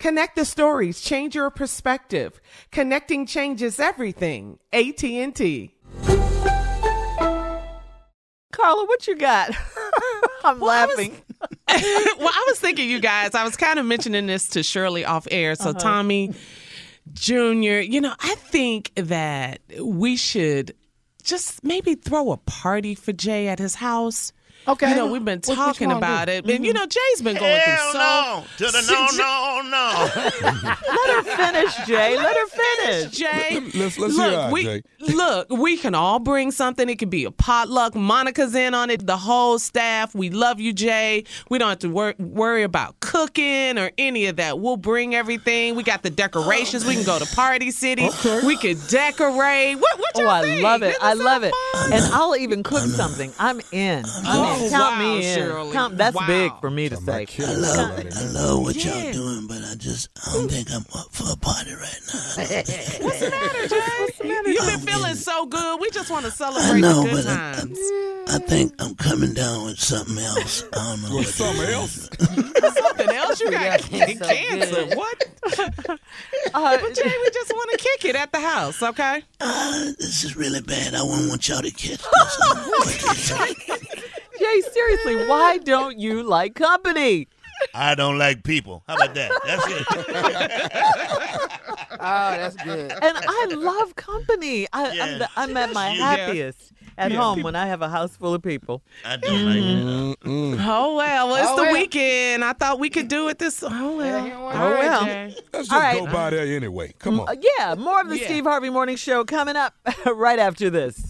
Connect the stories, change your perspective. Connecting changes everything. AT&T. Carla, what you got? I'm Well, I was- laughing. well, I was thinking, you guys, I was kind of mentioning this to Shirley off air. So, uh-huh. Tommy Jr., you know, I think that we should just maybe throw a party for Jay at his house. Okay. You know, we've been What- what you talking wanna about do? it. And, you mm-hmm. know, Jay's been going through so. no, to the no, no, no. Let her finish, Jay. Let her finish. Jay, Let's- let's look, hear out, we, Jay. Look, we can all bring something. It could be a potluck. Monica's in on it. The whole staff. We love you, Jay. We don't have to wor- worry about cooking or any of that. We'll bring everything. We got the decorations. we can go to Party City. We could decorate. What? What Oh, y'all I think? love it. Doesn't I it love sound it. fun? And I'll even cook something. I'm in. I mean, Oh, count wow, me in. Shirley. Count, that's Wow. big for me to say. I love, I love what Yeah. y'all doing, but I just I don't think I'm up for a party right now. What's the matter, Jay? You've been feeling so good. We just want to I celebrate know, the good but I, times. I, I think I'm coming down with something else. I don't know. what it something is. else? Something else? You got cancer. cancer. What? Uh, But Jay, we just want to kick it at the house, okay? Uh, this is really bad. I wouldn't want y'all to catch this. Jay, seriously, why don't you like company? I don't like people. How about that? That's it. Oh, that's good. And I love company. I, I'm, the, I'm at my Yeah. happiest at Yeah. home when I have a house full of people. I don't like it. Oh well, well, it's Oh, the well. weekend. I thought we could do it this. Oh well. Yeah, All well. well. Jay. Let's just All right. go by there anyway. Come on. Uh, yeah, more of the Yeah. Steve Harvey Morning Show coming up right after this.